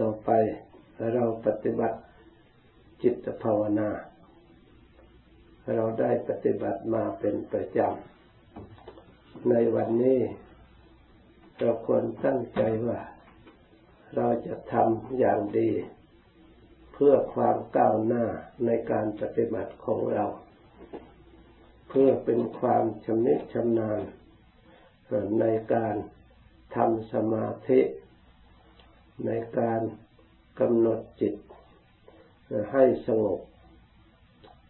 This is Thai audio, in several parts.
ต่อไปเราปฏิบัติจิตภาวนา เราได้ปฏิบัติมาเป็นประจำ ในวันนี้ เราควรตั้งใจว่า เราจะทำอย่างดี เพื่อความก้าวหน้าในการปฏิบัติของเรา เพื่อเป็นความชำนิชำนาญในการทำสมาธิ ในการกำหนดจิตให้สงบ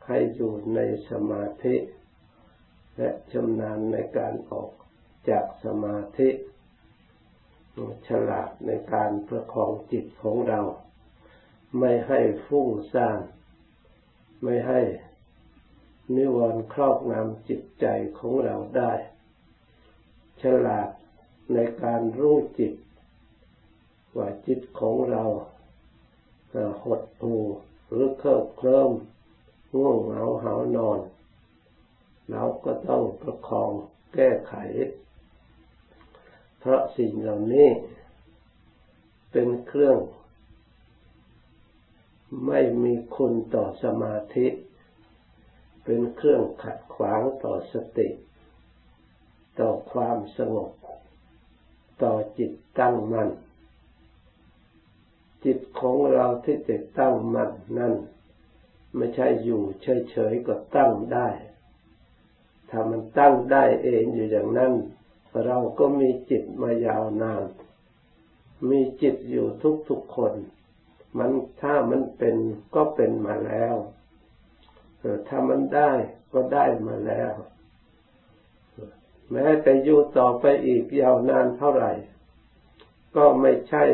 ให้อยู่ในสมาธิ และชำนาญในการออกจากสมาธิ ฉลาดในการประคองจิตของเรา ไม่ให้ฟุ้งซ่าน ไม่ให้นิวรณ์ครอบงำจิตใจของเราได้ ฉลาดในการรู้จิต ว่าจิตของเราหดหูหรือเคลิบเคลิ้มง่วงเหงาหานอน เราก็ต้องประคองแก้ไข เพราะสิ่งเหล่านี้ เป็นเครื่อง ไม่มีคุณต่อสมาธิ เป็นเครื่องขัดขวางต่อสติ ต่อความสงบ ต่อจิตตั้งมัน่น จิตของเราที่จะตั้งมั่นนั่น ไม่ใช่อยู่เฉยๆก็ตั้งได้ ถ้ามันตั้งได้เองอยู่อย่างนั้น เราก็มีจิตมายาวนาน มีจิตอยู่ทุกๆคน มันถ้ามันเป็นก็เป็นมาแล้วถ้ามันได้ก็ได้มาแล้ว แม้แต่อยู่ต่อไปอีกยาวนานเท่าไหร่ ก็ไม่ใช่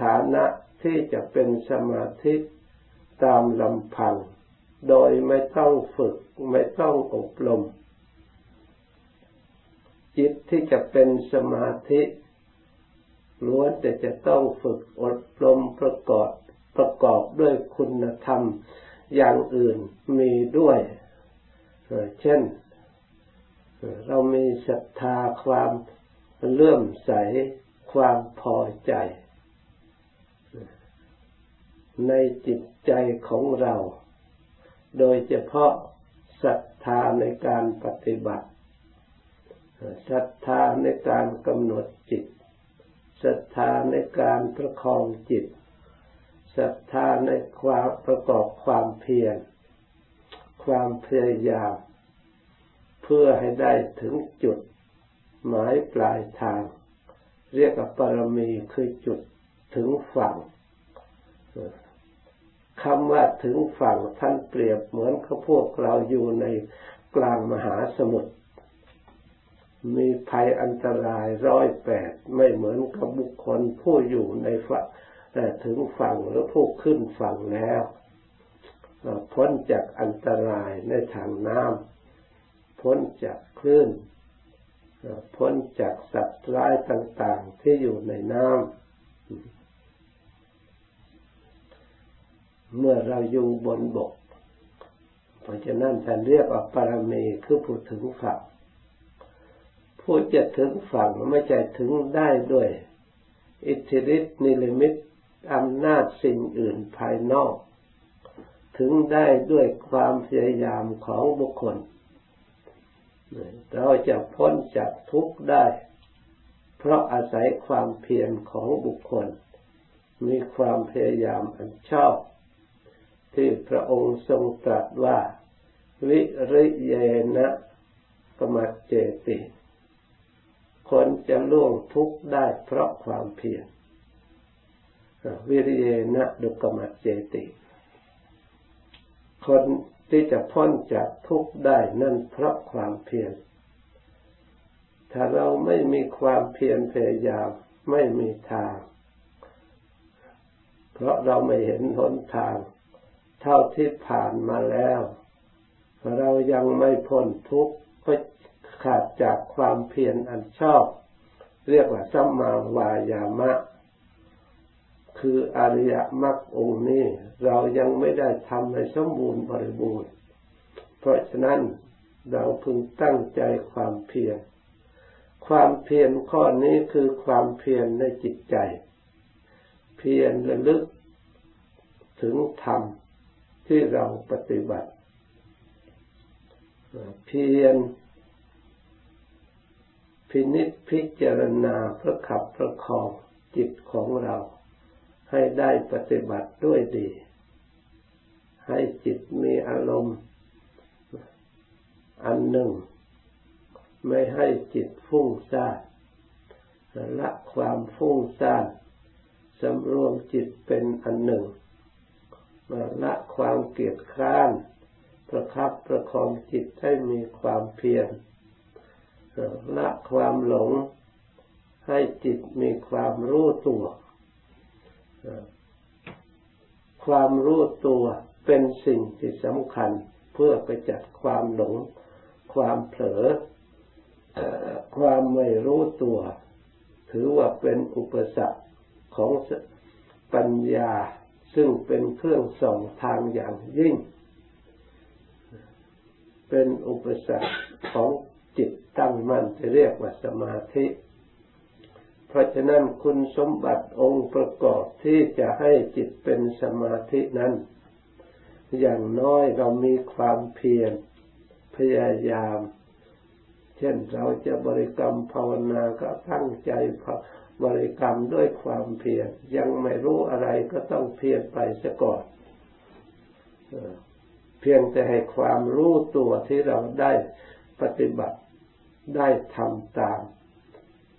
ฐานะ ที่จะเป็นสมาธิตามลำพัง โดยไม่ต้องฝึกไม่ต้องอบรม จิตที่จะเป็นสมาธิล้วนแต่จะต้องฝึกอบรมประกอบประกอบด้วยคุณธรรมอย่างอื่นมีด้วย เช่น เรามีศรัทธาความเลื่อมใสความพอใจ ในจิตใจของเรา โดยเฉพาะศรัทธาในการปฏิบัติศรัทธาในการกำหนดจิตศรัทธาในการประคองจิตศรัทธาในความประกอบความเพียรความพยายามเพื่อให้ได้ถึงจุดหมายปลายทาง เรียกว่าปรมีคือจุดถึงฝั่ง คำว่าถึงฝั่งท่านเปรียบเหมือนกับพวกเราอยู่ในกลางมหาสมุทรมีภัยอันตรายร้อยแปดไม่เหมือนกับบุคคลผู้อยู่ในฝั่งแต่ถึงฝั่งหรือผู้ขึ้นฝั่งแล้วพ้นจากอันตรายในทางน้ำพ้นจากคลื่นพ้นจากสัตว์ร้ายต่าง ๆ ที่อยู่ในน้ำ เมื่อเราอยู่บนบก เพราะฉะนั้นท่านเรียกว่าบารมีคือผู้ถึงฝั่งผู้จะถึงฝั่งไม่ใช่ถึงได้ด้วย อิทธิฤทธิ์นิรมิตอำนาจสิ่งอื่นภายนอก ถึงได้ด้วยความพยายามของบุคคล เราจะพ้นจากทุกข์ได้ เพราะอาศัยความเพียรของบุคคล มีความพยายามอันชอบ ที่พระองค์ทรงตรัสว่า วิริเยนะกมัจเจติ คนจะล่วงทุกข์ได้เพราะความเพียรวิริเยนะดุกมัจเจติ คนที่จะพ้นจากทุกข์ได้นั่นเพราะความเพียร ถ้าเราไม่มีความเพียรพยายามไม่มีทาง เพราะเราไม่เห็นหนทาง เท่าที่ผ่านมาแล้ว เรายังไม่พ้นทุกข์ก็ขาดจากความเพียรอันชอบ เรียกว่าสัมมาวายามะ คืออริยมรรคองค์นี้ เรายังไม่ได้ทำให้สมบูรณ์บริบูรณ์ เพราะฉะนั้นเราพึงตั้งใจความเพียรความเพียรข้อนี้คือความเพียรในจิตใจเเพียรระลึกถึงธรรม ที่เราปฏิบัติเพียรพินิจพิจารณาพระขับพระคองจิตของเรา ให้ได้ปฏิบัติด้วยดี ให้จิตมีอารมณ์ อันหนึ่ง ไม่ให้จิตฟุ้งซ่านละความฟุ้งซ่านสำรวมจิตเป็นอันหนึ่ง ละความเกียดคร้านประคับประคองจิตให้มีความเพียรละความหลงให้จิตมีความรู้ตัว ความรู้ตัวเป็นสิ่งที่สำคัญเพื่อไปจัดความหลง ความเผลอความไม่รู้ตัว ถือว่าเป็นอุปสรรคของปัญญา ซึ่งเป็นเครื่องส่องทางอย่างยิ่ง เป็นอุปสรรคของจิตตั้งมั่นจะเรียกว่าสมาธิ เพราะฉะนั้นคุณสมบัติองค์ประกอบที่จะให้จิตเป็นสมาธินั้น อย่างน้อยเรามีความเพียรพยายาม เช่นเราจะบริกรรมภาวนาก็ตั้งใจ บริกรรมด้วยความเพียรยังไม่รู้อะไรก็ต้องเพียรไปซะก่อนเพียงแต่ให้ความรู้ตัวที่เราได้ปฏิบัติได้ทำตาม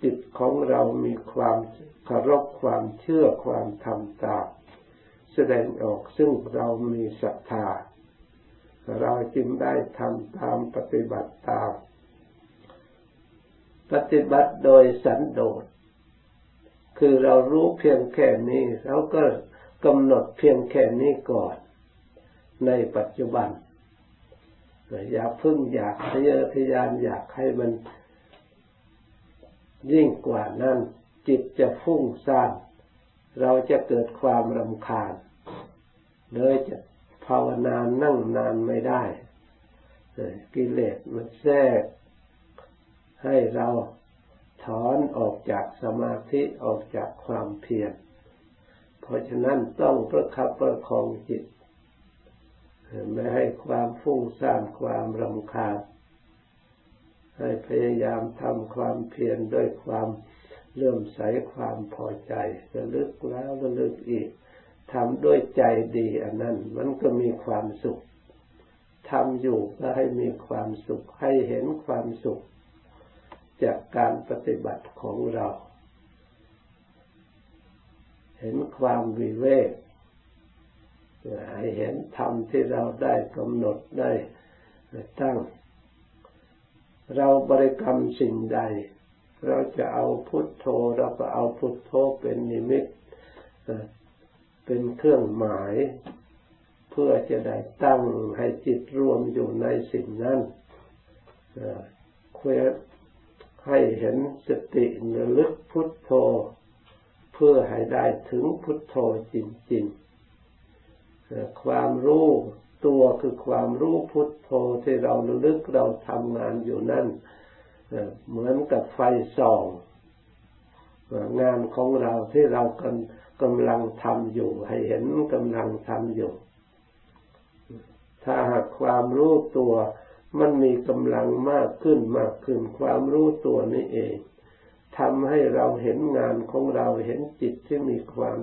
จิตของเรามีความเคารพความเชื่อความทำตาม แสดงออกซึ่งเรามีศรัทธา เราจึงได้ทำตามปฏิบัติตาม ปฏิบัติโดยสันโดษ คือเรารู้เพียงแค่นี้ เราก็กำหนดเพียงแค่นี้ก่อน ในปัจจุบัน อย่าพึ่งอยากทะเยอทะยานอยากให้มันยิ่งกว่านั้น จิตจะฟุ้งซ่านเราจะเกิดความรำคาญ เลยจะภาวนานั่งนานไม่ได้กิเลสมันแทรกให้เรา ถอนออกจากสมาธิออกจากความเพียร เพราะฉะนั้นต้องประคับประคองจิต ไม่ให้ความฟุ้งซ่านความรำคาญ ให้พยายามทำความเพียรด้วยความเลื่อมใสความพอใจระลึกแล้วระลึกอีกทำด้วยใจดีอันนั้น มันก็มีความสุขทำอยู่ก็ให้มีความสุขให้เห็นความสุข จากการปฏิบัติของเรา เห็นความวิเวกให้เห็นธรรมที่เราได้กำหนดได้ตั้ง เราบริกรรมสิ่งใด เราจะเอาพุทโธเราก็เอาพุทโธเป็นนิมิตเป็นเครื่องหมายเพื่อจะได้ตั้งให้จิตรวมอยู่ในสิ่งนั้น ให้เห็นสติระลึกพุทโธ เพื่อให้ได้ถึงพุทโธจริงๆ ความรู้ตัวคือความรู้พุทโธที่เราระลึกเราทำงานอยู่นั่นเหมือนกับไฟส่อง งานของเราที่เรากำกำลังทำอยู่ ให้เห็นกำลังทำอยู่ ถ้าหากความรู้ตัว มันมีกำลังมากขึ้นมากขึ้นความรู้ตัวนี้เองทำให้เราเห็นงานของเราเห็นจิตที่มีความ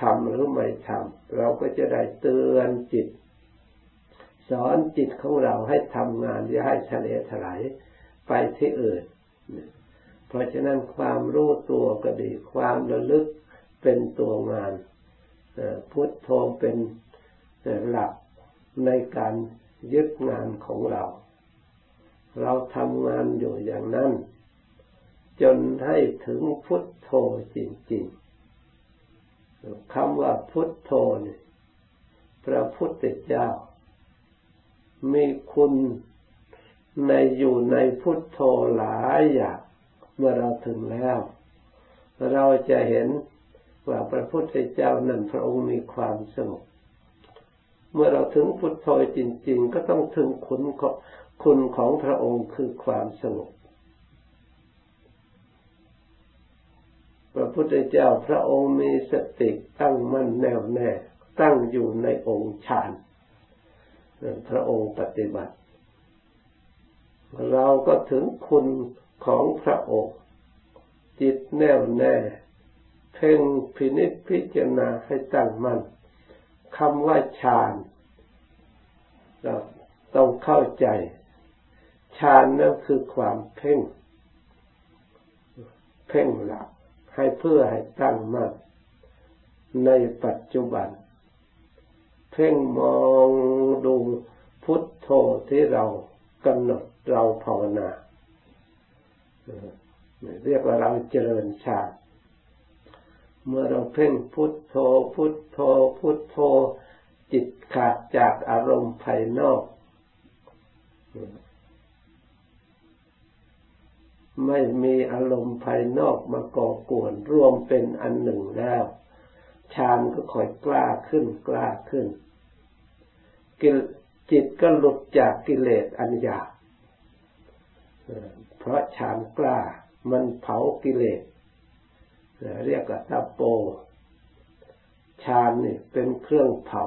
ทำหรือไม่ทำเราก็จะได้เตือนจิต สอนจิตของเราให้ทำงานอย่าให้ทะเลถลายไปที่อื่น เพราะฉะนั้นความรู้ตัวก็ดี ความระลึกเป็นตัวงานพุทโธเป็นหลักในการ ยึดงานของเรา เราทำงานอยู่อย่างนั้น จนให้ถึงพุทโธจริงๆคำว่าพุทโธนี่พระพุทธเจ้า มีคุณในอยู่ในพุทโธหลายอย่างเมื่อเราถึงแล้ว เราจะเห็นว่าพระพุทธเจ้านั้นพระองค์มีความสงบ เมื่อเราถึงพุทโธจริง ๆ ก็ต้องถึงคุณของคุณของพระองค์คือความสงบระพุทธเจ้าพระองค์มีสติตั้งมั่นแน่วแน่ตั้งอยู่ในองค์ฌานพระองค์ปฏิบัติ เราก็ถึงคุณของพระองค์ จิตแน่วแน่ เพ่งพินิจพิจารณาให้ตั้งมั่น คำว่าฌานเราต้องเข้าใจฌานนั่นคือความเพ่ง เพ่งหลักให้เพื่อให้ตั้งมั่นในปัจจุบัน เพ่งมองดูพุทโธที่เรากำหนดเราภาวนาเรียกว่าเราเจริญฌาน เมื่อเราเพ่งพุทโธ พุทโธ พุทโธ จิตขาดจากอารมณ์ภายนอก ไม่มีอารมณ์ภายนอกมาก่อกวนรวมเป็นอันหนึ่งแล้วฌานก็ค่อยกล้าขึ้นกล้าขึ้น จิตก็หลุดจากกิเลสอันหยาบเพราะฌานกล้ามันเผากิเลส เรียกว่าตาโปฌานนี่เป็นเครื่องเผา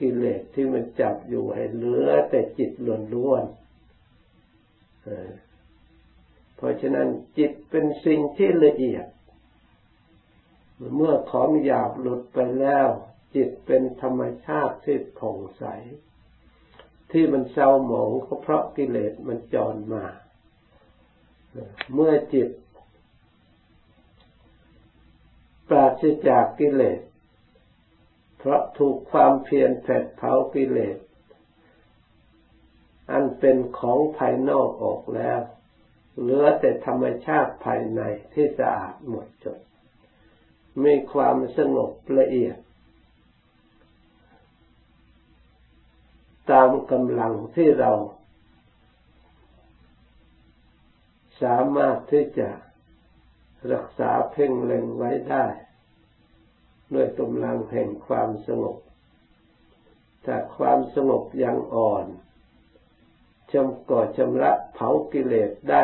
กิเลสที่มันจับอยู่ให้เหลือแต่จิตล้วนๆเพราะฉะนั้นจิตเป็นสิ่งที่ละเอียด เมื่อของหยาบหลุดไปแล้ว จิตเป็นธรรมชาติที่ผ่องใส ที่มันเศร้าหมองก็เพราะกิเลสมันจรมา เมื่อจิต ป ราศจากกิเลส เพราะถูกความเพียรแผดเผากิเลส อันเป็นของภายนอกออกแล้ว เหลือแต่ธรรมชาติภายในที่สะอาดหมดจด มีความสงบละเอียด ตามกำลังที่เรา สามารถที่จะ รักษาเพ่งเล็งไว้ได้ ด้วยกำลังแห่งความสงบถ้าความสงบยังอ่อนชำก่อชำระเผากิเลสได้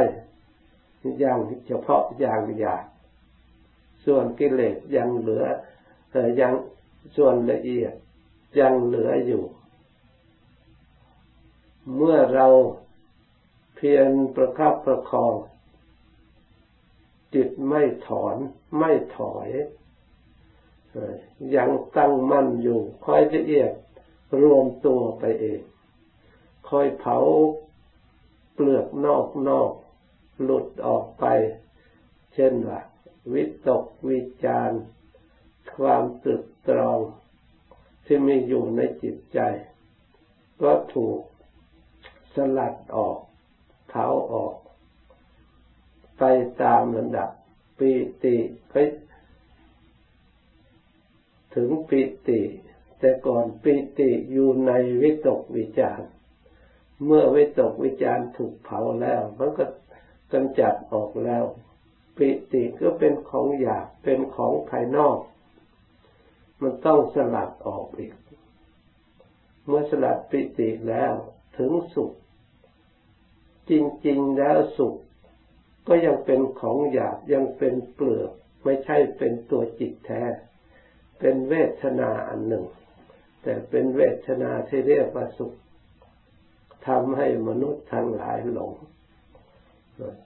อย่างเฉพาะอย่างหยาบส่วนกิเลสยังเหลือแต่ยังส่วนละเอียดยังเหลืออยู่ เมื่อเราเพียรประคับประคอง จิตไม่ถอนไม่ถอยยังตั้งมั่นอยู่ค่อยละเอียดรวมตัวไปเองค่อยเผาเปลือกนอกนอกหลุดออกไป เช่นว่าวิตกวิจารความตึกตรองที่มีอยู่ในจิตใจ ก็ถูกสลัดออกเผาออก ไปตามระดับปีติไปถึงปิติ แต่ก่อนปิติอยู่ในวิตกวิจารเมื่อวิตกวิจารถูกเผาแล้ว มันก็กำจัดออกแล้วปิติก็เป็นของหยาบเป็นของภายนอก มันต้องสลัดออกอีก เมื่อสลัดปิติแล้วถึงสุข จริงๆแล้วสุข ก็ยังเป็นของหยาบยังเป็นเปลือกไม่ใช่เป็นตัวจิตแท้ เป็นเวทนาอันหนึ่ง แต่เป็นเวทนาที่เรียกว่าสุขทำให้มนุษย์ทั้งหลายหลง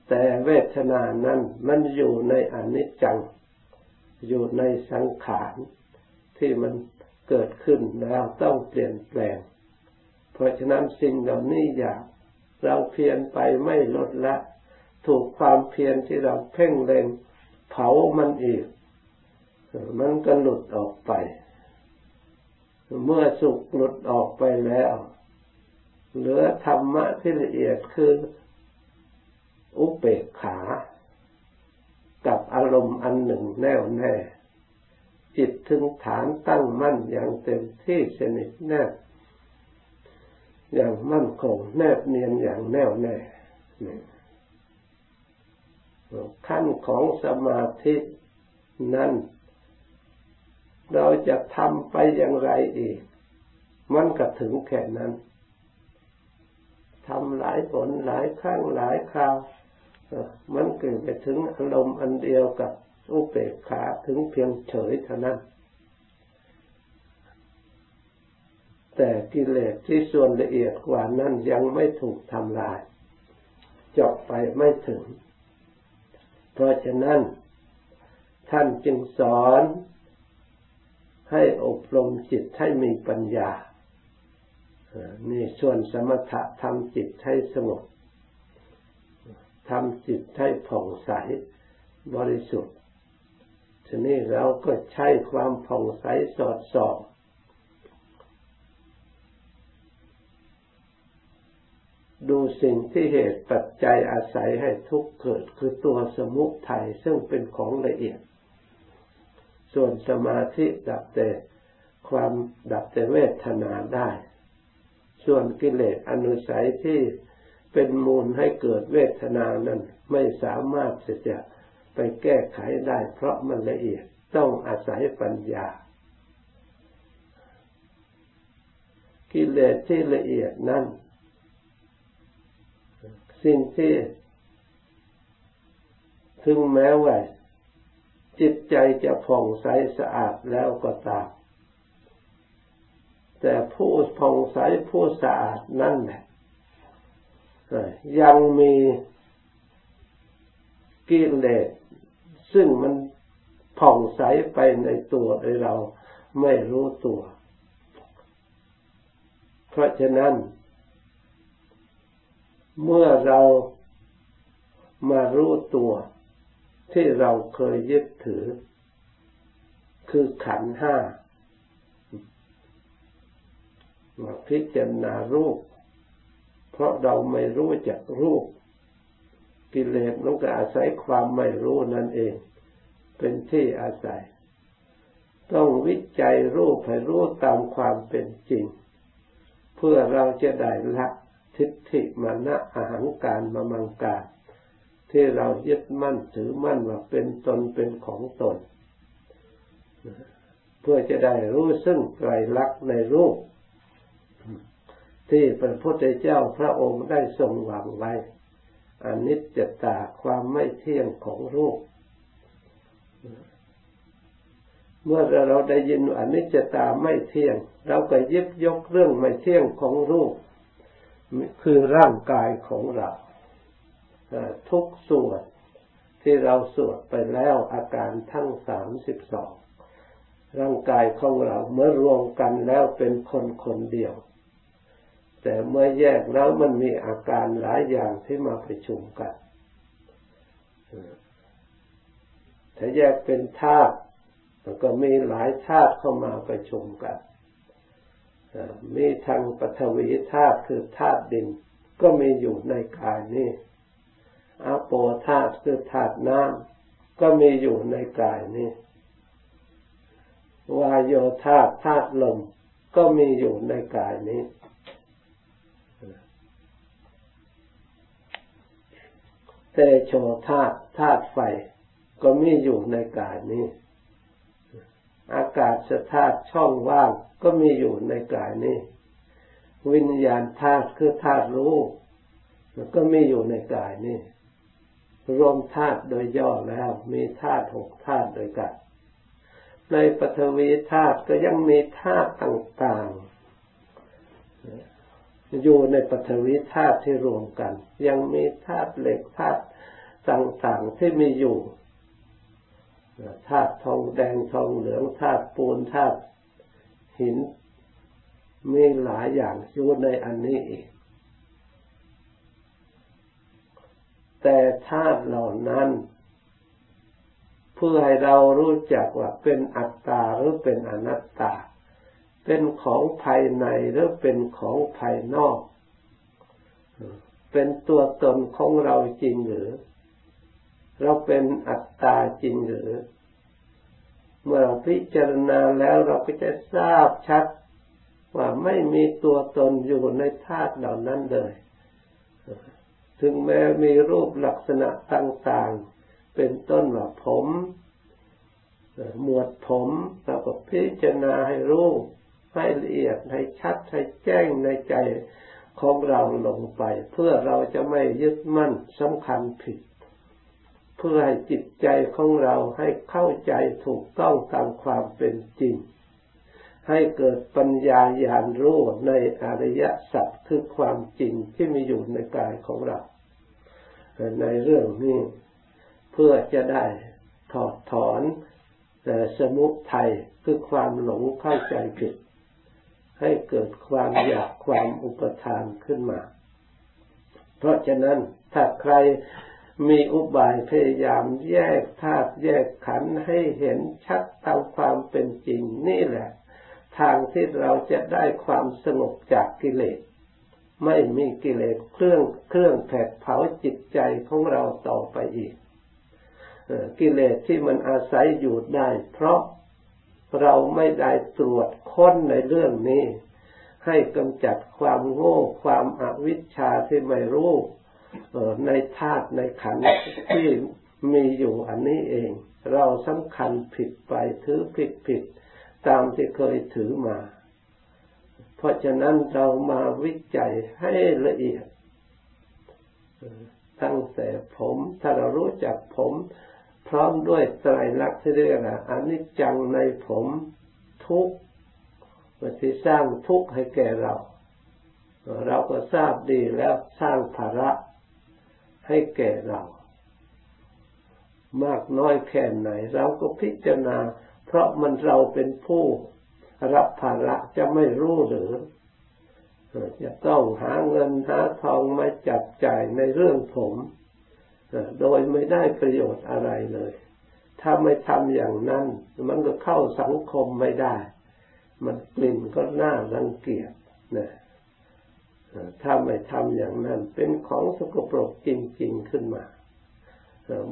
แต่เวทนานั้นมันอยู่ในอนิจจัง อยู่ในสังขารที่มันเกิดขึ้นแล้วต้องเปลี่ยนแปลง เพราะฉะนั้นสิ่งเหล่านี้อยากเราเพียรไปไม่ลดละ ถูกความเพียรที่เราเพ่งเล็งเผามันอีก มันก็หลุดออกไป เมื่อสุขหลุดออกไปแล้ว เหลือธรรมะที่ละเอียดคืออุเบกขา กับอารมณ์อันหนึ่งแน่วแน่ จิตถึงฐานตั้งมั่นอย่างเต็มที่สนิทแนบอย่างมั่นคงแนบเนียนอย่างแน่วแน่ ขั้นของสมาธินั้น เราจะทำไปอย่างไรอีก มันก็ถึงแค่นั้นทำหลายผลหลายครั้งหลายคราวมันเกิดไปถึงอารมณ์อันเดียวกับอุเบกขาถึงเพียงเฉยเท่านั้น แต่กิเลสที่ส่วนละเอียดกว่านั้นยังไม่ถูกทำลาย จบไปไม่ถึง เพราะฉะนั้น ท่านจึงสอนให้อบรมจิตให้มีปัญญานี่ส่วนสมถะทำจิตให้สงบทำจิตให้ผ่องใสบริสุทธิ์ทีนี้เราก็ใช้ความผ่องใสสอดส่อง ดูสิ่งที่เหตุปัจจัยอาศัยให้ทุกข์เกิด คือตัวสมุทัยซึ่งเป็นของละเอียด ส่วนสมาธิดับแต่ความดับแต่เวทนาได้ ส่วนกิเลสอนุสัยที่เป็นมูลให้เกิดเวทนานั้นไม่สามารถจะไปแก้ไขได้ เพราะมันละเอียดต้องอาศัยปัญญา กิเลสที่ละเอียดนั้น สิ่งที่ถึงแม้ว่าจิตใจจะผ่องใสสะอาดแล้วก็ตาม แต่ผู้ผ่องใสผู้สะอาดนั่นแหละยังมีกิเลสซึ่งมันผ่องใสไปในตัวโดยเราไม่รู้ตัว เพราะฉะนั้น เมื่อเรามารู้ตัว ที่เราเคยยึดถือ คือขันห้ามาพิจารณารูป เพราะเราไม่รู้จักรูป กิเลสมันก็อาศัยความไม่รู้นั่นเอง เป็นที่อาศัย ต้องวิจัยรูปให้รู้ตามความเป็นจริง เพื่อเราจะได้ละ ทิฏฐิมานะอาหารการมามังการที่เรายึดมั่นถือมั่นว่าเป็นตนเป็นของตน เพื่อจะได้รู้ซึ่งไตรลักษณ์ในรูป ที่พระพุทธเจ้าพระองค์ได้ทรงวางไว้อนิจจตาความไม่เที่ยงของรูป เมื่อเราได้ยินอนิจจตาไม่เที่ยง เราก็ยิบยกเรื่องไม่เที่ยงของรูป คือร่างกายของเราทุกส่วนที่เราสวดไปแล้วอาการทั้งสามสิบสองร่างกายของเราเมื่อรวมกันแล้วเป็นคนคนเดียว แต่เมื่อแยกแล้วมันมีอาการหลายอย่างที่มาประชุมกันถ้าแยกเป็นธาตุมันก็มีหลายธาตุเข้ามาประชุมกัน มีทางปฐวีธาตุคือธาตุดิน ก็มีอยู่ในกายนี้อาโปธาตุคือธาตุน้ำก็มีอยู่ในกายนี้วายโยธาตุธาตุลมก็มีอยู่ในกายนี้เตโชธาตุธาตุไฟ ก็มีอยู่ในกายนี้ อากาศธาตุช่องว่างก็มีอยู่ในกายนี้ วิญญาณธาตุคือธาตุรู้ก็มีอยู่ในกายนี้ รวมธาตุโดยย่อแล้ว มีธาตุหกธาตุโดยกันในปฐวีธาตุก็ยังมีธาตุต่างๆ อยู่ในปฐวีธาตุที่รวมกัน ยังมีธาตุเหล็กธาตุต่างๆที่มีอยู่ ธาตุทองแดงทองเหลืองธาตุปูนธาตุหินมีหลายอย่างอยู่ในอันนี้อีก แต่ธาตุเหล่านั้น เพื่อให้เรารู้จักว่าเป็นอัตตาหรือเป็นอนัตตา เป็นของภายในหรือเป็นของภายนอก เป็นตัวตนของเราจริงหรือ เราเป็นอัตตาจริงหรือ เมื่อเราพิจารณาแล้วเราก็จะทราบชัด ว่าไม่มีตัวตนอยู่ในธาตุเหล่านั้นเลย ถึงแม้มีรูปลักษณะต่างๆ เป็นต้นว่าผม หมวดผมเราก็พิจารณาให้รู้ให้ละเอียดให้ชัดให้แจ้งในใจของเราลงไป เพื่อเราจะไม่ยึดมั่นสำคัญผิด พื่อให้จิตใจของเราให้เข้าใจถูกต้องตามความเป็นจริง ให้เกิดปัญญาญาณรู้ในอริยสัจคือความจริงที่มีอยู่ในกายของเรา ในเรื่องนี้เพื่อจะได้ถอดถอนสมุทัยคือความหลงเข้าใจผิด ให้เกิดความอยากความอุปทานขึ้นมา เพราะฉะนั้นถ้าใคร มีอุบายพยายามแยกธาตุแยกขันธ์ให้เห็นชัดตามความเป็นจริงนี่แหละ ทางที่เราจะได้ความสงบจากกิเลส ไม่มีกิเลสเครื่องเครื่องแผดเผาจิตใจของเราต่อไปอีกกิเลสที่มันอาศัยอยู่ได้ เพราะเราไม่ได้ตรวจค้นในเรื่องนี้ ให้กำจัดความโง่ความอวิชชาที่ไม่รู้ ในธาตุในขันธ์ที่มีอยู่อันนี้เอง เราสำคัญผิดไปถือผิดผิดตามที่เคยถือมา เพราะฉะนั้นเรามาวิจัยให้ละเอียด ตั้งแต่ผมถ้าเรารู้จักผม พร้อมด้วยไตรลักษณ์ที่เรียกว่าอนิจจังในผมทุกข์ที่สร้างทุกข์ให้แก่เรา เราก็ทราบดีแล้วสร้างภาระ ให้แก่เรา มากน้อยแค่ไหน เราก็พิจารณา เพราะมันเราเป็นผู้รับภาระจะไม่รู้หรือจะต้องหาเงินหาทองมาจับจ่ายในเรื่องผมโดยไม่ได้ประโยชน์อะไรเลย ถ้าไม่ทำอย่างนั้น มันก็เข้าสังคมไม่ได้ มันกลิ่นก็น่ารังเกียจนะ ถ้าไม่ทำอย่างนั้น เป็นของสกปรกจริง ๆขึ้นมา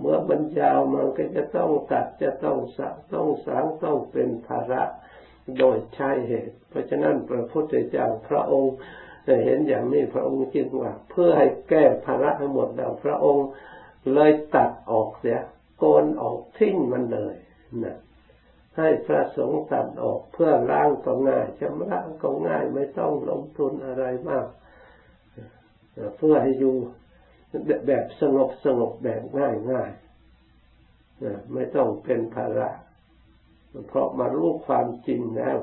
เมื่อบรรยาวมันก็จะต้องตัดจะต้องสะต้องสางต้องเป็นภาระโดยใช่เหตุ เพราะฉะนั้นพระพุทธเจ้าพระองค์เห็นอย่างนี้พระองค์จึงว่า เพื่อให้แก้ภาระให้หมดแล้วพระองค์เลยตัดออกเสียโกนออกทิ้งมันเลยนะให้พระสงฆ์ตัดออกเพื่อล้างก็ง่ายชำระก็ง่ายไม่ต้องลงทุนอะไรมาก เพื่อให้อยู่แบบสงบสงบแบบง่ายง่ายไม่ต้องเป็นภาระเพราะมารู้ความจริงแล้ว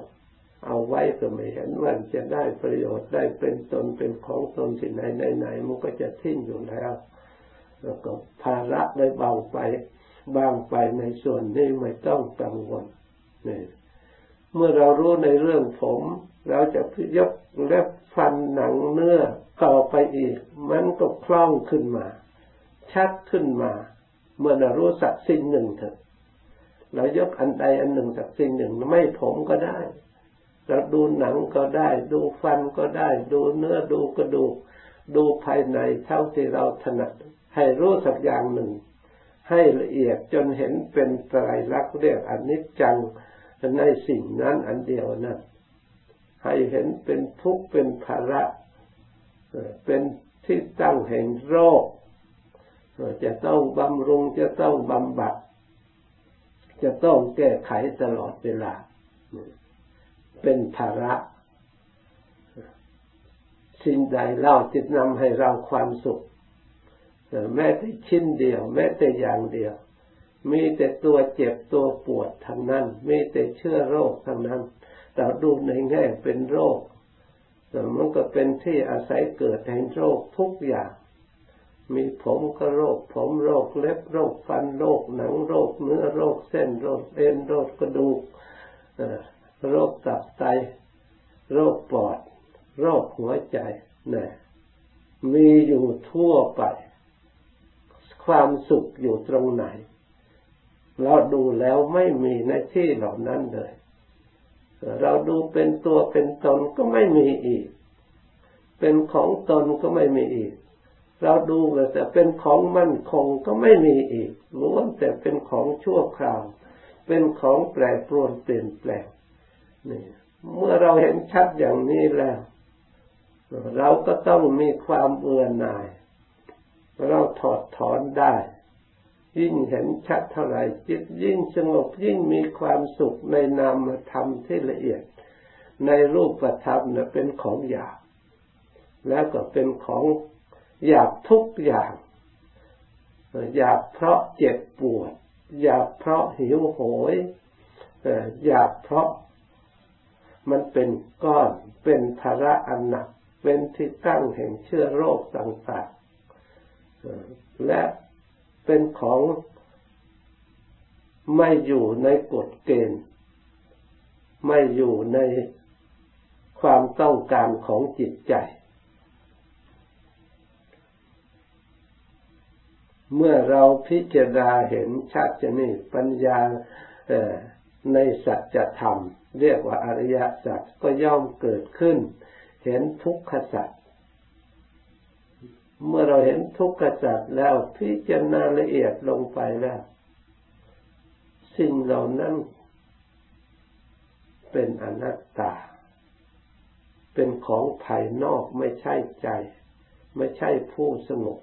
เอาไว้ก็ไม่เห็นว่าจะได้ประโยชน์ได้เป็นตนเป็นของตนที่ไหนไหนไหนมันก็จะทิ้งอยู่แล้ว แล้วก็ภาระได้เบาไปบางไปในส่วนนี้ไม่ต้องกังวลนี่เมื่อเรารู้ในเรื่องผม เราจะยกเล็บ ฟันหนังเนื้อต่อไปอีก มันก็คล่องขึ้นมา ชัดขึ้นมาเมื่อเรารู้สักสิ่งหนึ่งเถอะเรายกอันใดอันหนึ่งสักสิ่งหนึ่งไม่ผมก็ได้ เราดูหนังก็ได้ ดูฟันก็ได้ ดูเนื้อดูกระดูก ดูภายในเท่าที่เราถนัด ให้รู้สักอย่างหนึ่ง ให้ละเอียดจนเห็นเป็นไตรลักษณ์เรียกอนิจจังในสิ่งนั้นอันเดียวนั้น ให้เห็นเป็นทุกข์เป็นภาระ เป็นที่ตั้งแห่งโรค จะต้องบำรุงจะต้องบำบัด จะต้องแก้ไขตลอดเวลา เป็นภาระ สิ่งใดเล่าจิตนำให้เราความสุข แม้แต่ชิ้นเดียว แม้แต่อย่างเดียว มีแต่ตัวเจ็บตัวปวดทั้งนั้น มีแต่เชื้อโรคทั้งนั้น เราดูในแง่เป็นโรคแต่มันก็เป็นที่อาศัยเกิดแห่งโรคทุกอย่าง มีผมก็โรค ผมโรคเล็บโรคฟันโรคหนังโรคเนื้อโรคเส้นโรคเอ็นโรคกระดูกโรคตับไต โรคปอด โรคหัวใจนะมีอยู่ทั่วไป ความสุขอยู่ตรงไหน เราดูแล้วไม่มีในที่เหล่านั้นเลย เราดูเป็นตัวเป็นตนก็ไม่มีอีก เป็นของตนก็ไม่มีอีก เราดูแต่เป็นของมั่นคงก็ไม่มีอีกล้วนแต่เป็นของชั่วคราว เป็นของแปรปรวนเปลี่ยนแปลงนี่เมื่อเราเห็นชัดอย่างนี้แล้ว เราก็ต้องมีความเบื่อหน่าย เราถอดถอนได้ ยิ่งเห็นชัดเท่าไหร่จิตยิ่งสงบยิ่งมีความสุขในนามธรรมที่ละเอียด ในรูปธรรมเนี่ยเป็นของหยาบแล้วก็เป็นของหยาบทุกอย่างอยากเพราะเจ็บปวดอยากเพราะหิวโหยอยากเพราะมันเป็นก้อนเป็นภาระอันหนักเป็นที่ตั้งแห่งเชื้อโรคต่างๆและ เป็นของไม่อยู่ในกฎเกณฑ์ ไม่อยู่ในความต้องการของจิตใจ เมื่อเราพิจารณาเห็นชัดจนี่ปัญญาในสัจธรรม เรียกว่าอริยสัจก็ย่อมเกิดขึ้น เห็นทุกขสัจ เมื่อเราเห็นทุกขสัจแล้วพิจารณาละเอียดลงไปแล้ว สิ่งเหล่านั้น เป็นอนัตตา เป็นของภายนอกไม่ใช่ใจ ไม่ใช่ผู้สงบ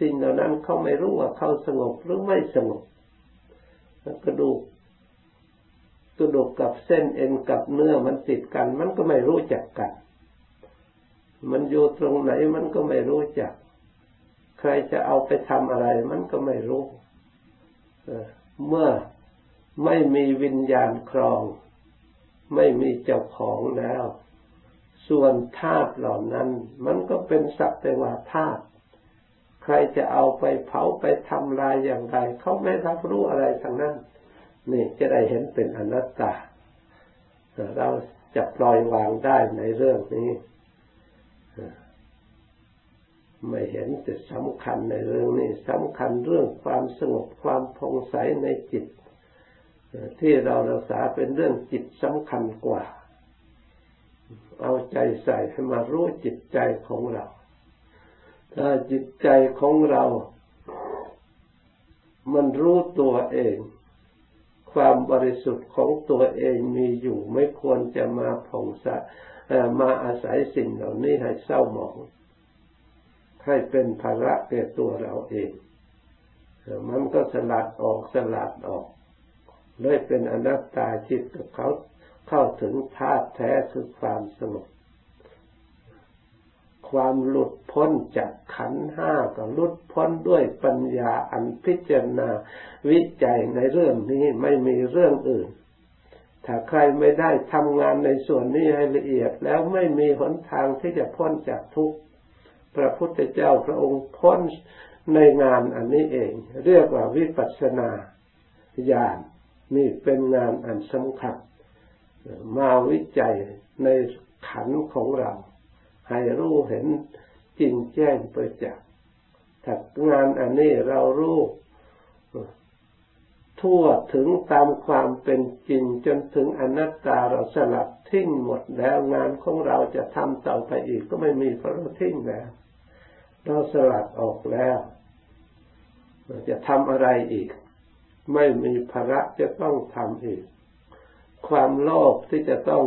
สิ่งเหล่านั้นเขาไม่รู้ว่าเขาสงบหรือไม่สงบกระดูกกระดูกกับเส้นเอ็นกับเนื้อมันติดกัน มันก็ไม่รู้จักกัน มันอยู่ตรงไหนมันก็ไม่รู้จัก ใครจะเอาไปทำอะไร มันก็ไม่รู้เมื่อไม่มีวิญญาณครอง ไม่มีเจ้าของแล้ว ส่วนธาตุเหล่านั้น มันก็เป็นสักแต่ว่าธาตุใครจะเอาไปเผาไปทำลายอย่างไรเขาไม่รับรู้อะไรทั้งนั้น นี่จะได้เห็นเป็นอนัตตา เราจะปล่อยวางได้ในเรื่องนี้ ไม่เห็นแต่สำคัญในเรื่องนี้สำคัญเรื่องความสงบความพงใสในจิต ที่เรารักษาเป็นเรื่องจิตสำคัญกว่า เอาใจใส่ให้มารู้จิตใจของเรา ถ้าจิตใจของเรา มันรู้ตัวเอง ความบริสุทธิ์ของตัวเองมีอยู่ไม่ควรจะมาผ่องสะมาอาศัยสิ่งเหล่านี้ให้เศร้าหมอง ให้เป็นภาระแก่ตัวเราเอง มันก็สลัดออกสลัดออกเลยเป็นอนัตตาจิตกับเขาเข้าถึงธาตุแท้คือความสงบความหลุดพ้นจากขันห้าก็หลุดพ้นด้วยปัญญาอันพิจารณาวิจัยในเรื่องนี้ไม่มีเรื่องอื่น ถ้าใครไม่ได้ทำงานในส่วนนี้ให้ละเอียดแล้วไม่มีหนทางที่จะพ้นจากทุกข์ พระพุทธเจ้าพระองค์พ้นในงานอันนี้เอง เรียกว่าวิปัสสนาญาณนี่เป็นงานอันสำคัญ มาวิจัยในขันของเรา ให้รู้เห็นจริงแจ้งประจักษ์ถ้างานอันนี้เรารู้ทั่วถึงตามความเป็นจริงจนถึงอนัตตาเราสลับทิ้งหมดแล้วงานของเราจะทำต่อไปอีกก็ไม่มีเพราะเราทิ้งแล้ว เราสลัดออกแล้วเราจะทำอะไรอีก ไม่มีภาระจะต้องทำอีก ความโลภที่จะต้อง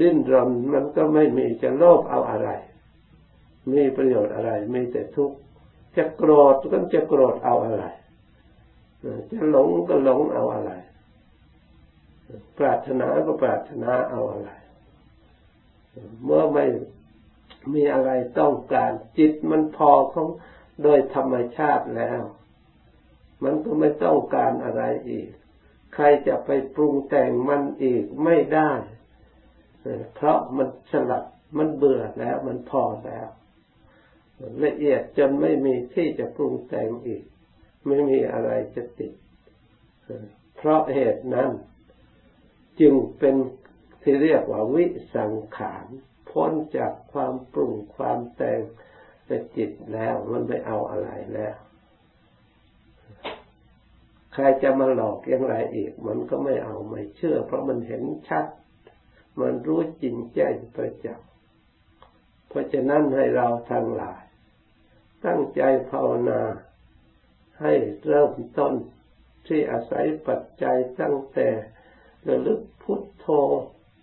ดิ้นรนมันก็ไม่มีจะโลภเอาอะไร มีประโยชน์อะไร มีแต่ทุกข์จะโกรธก็จะโกรธเอาอะไร จะหลงก็หลงเอาอะไร ปรารถนาก็ปรารถนาเอาอะไร เมื่อไม่ มีอะไรต้องการ จิตมันพอของโดยธรรมชาติแล้ว มันก็ไม่ต้องการอะไรอีก ใครจะไปปรุงแต่งมันอีกไม่ได้ เพราะมันสลัดมันเบื่อแล้วมันพอแล้วละเอียดจนไม่มีที่จะปรุงแต่งอีก ไม่มีอะไรจะติด เพราะเหตุนั้น จึงเป็นที่เรียกว่าวิสังขาร พ้นจากความปรุงความแต่งแต่จิตแล้ว มันไม่เอาอะไรแล้ว ใครจะมาหลอกอย่างไรอีก มันก็ไม่เอาไม่เชื่อ เพราะมันเห็นชัด มันรู้จริงแจ้งประจักษ์เพราะฉะนั้นให้เราทั้งหลาย ตั้งใจภาวนาให้เริ่มต้นที่อาศัยปัจจัยตั้งแต่ระลึกพุทโธ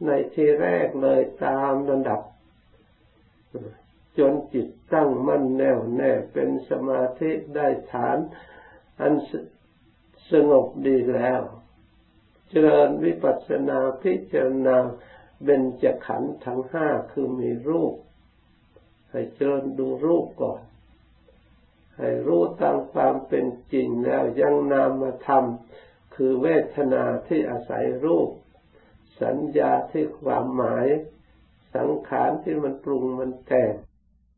ในที่แรกเลยตามระดับ จนจิตตั้งมั่นแน่วแน่เป็นสมาธิได้ฐาน อันสงบดีแล้ว เจริญวิปัสสนาพิจารณาเบญจขันธ์ทั้งห้าคือมีรูป ให้เจริญดูรูปก่อน ให้รู้ตามความเป็นจริงแล้วยังนามธรรมคือเวทนาที่อาศัยรูป สัญญาที่ความหมาย สังขารที่มันปรุงมันแต่ง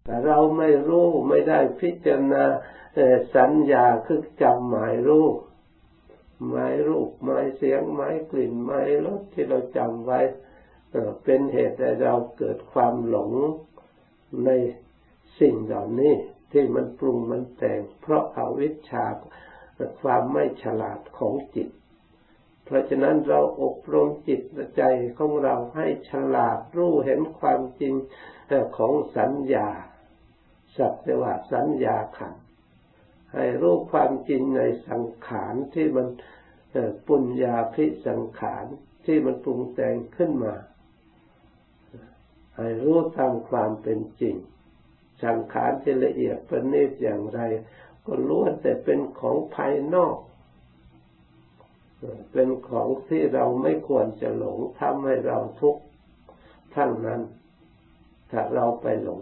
แต่เราไม่รู้ไม่ได้พิจารณาสัญญาคือจำหมายรูปหมายรูปหมายเสียงหมายกลิ่นหมายรสที่เราจำไว้เป็นเหตุให้เราเกิดความหลงในสิ่งเหล่านี้ ที่มันปรุงมันแต่ง เพราะอาวิชชาความไม่ฉลาดของจิต เพราะฉะนั้นเราอบรมจิตใจของเราให้ฉลาดรู้เห็นความจริงของสัญญา สัจว่าสัญญาขัน ให้รู้ความจริงในสังขารที่มันปุญญาพิสังขารที่มันปรุงแต่งขึ้นมา ให้รู้ตามความเป็นจริง สังขารที่ละเอียดประณีตอย่างไร ก็ล้วนแต่เป็นของภายนอก เป็นของที่เราไม่ควรจะหลงทำให้เราทุกข์ทั้งนั้น ถ้าเราไปหลง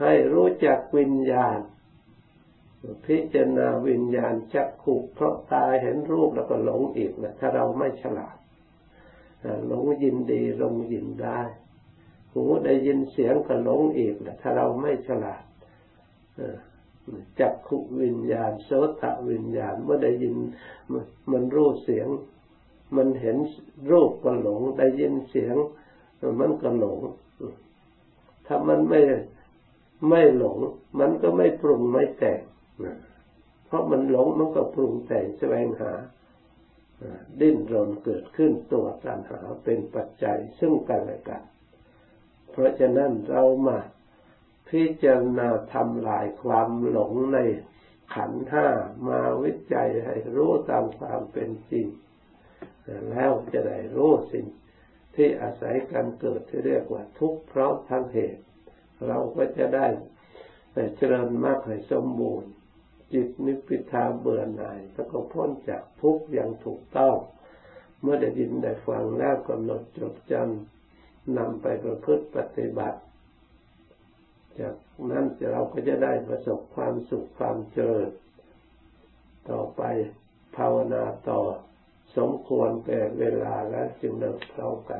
ให้รู้จักวิญญาณ พิจารณาวิญญาณจักขุเพราะตาเห็นรูปแล้วก็หลงอีกนะถ้าเราไม่ฉลาดหลงยินดีหลงยินได้หูได้ยินเสียงก็หลงอีกนะถ้าเราไม่ฉลาด จักขุวิญญาณโสตวิญญาณ เมื่อได้ยินมันรู้เสียง มันเห็นรูปก็หลง ได้ยินเสียง มันก็หลง ถ้ามันไม่ไม่หลง มันก็ไม่ปรุงไม่แต่งเพราะมันหลงมันก็ปรุงแต่งแสวงหาดิ้นรนเกิดขึ้นตัวตัณหาเป็นปัจจัยซึ่งกันและกัน เพราะฉะนั้นเรามา พิจารณาทำลายความหลงในขันห้ามาวิจัยให้รู้ตามความเป็นจริง แล้วจะได้รู้สิ่งที่อาศัยการเกิดที่เรียกว่าทุกข์เพราะทั้งเหตุ เราก็จะได้เจริญมากให้สมบูรณ์ จิตนิพพิทาเบื่อหน่ายแล้วก็พ้นจากทุกข์อย่างถูกต้อง เมื่อได้ยินได้ฟังแล้วกำหนดจดจำนำไปประพฤติปฏิบัติ จากนั้นเราก็จะได้ประสบความสุขความเจริญต่อไปภาวนาต่อสมควรแก่เวลาและจึงเลิกเท่ากัน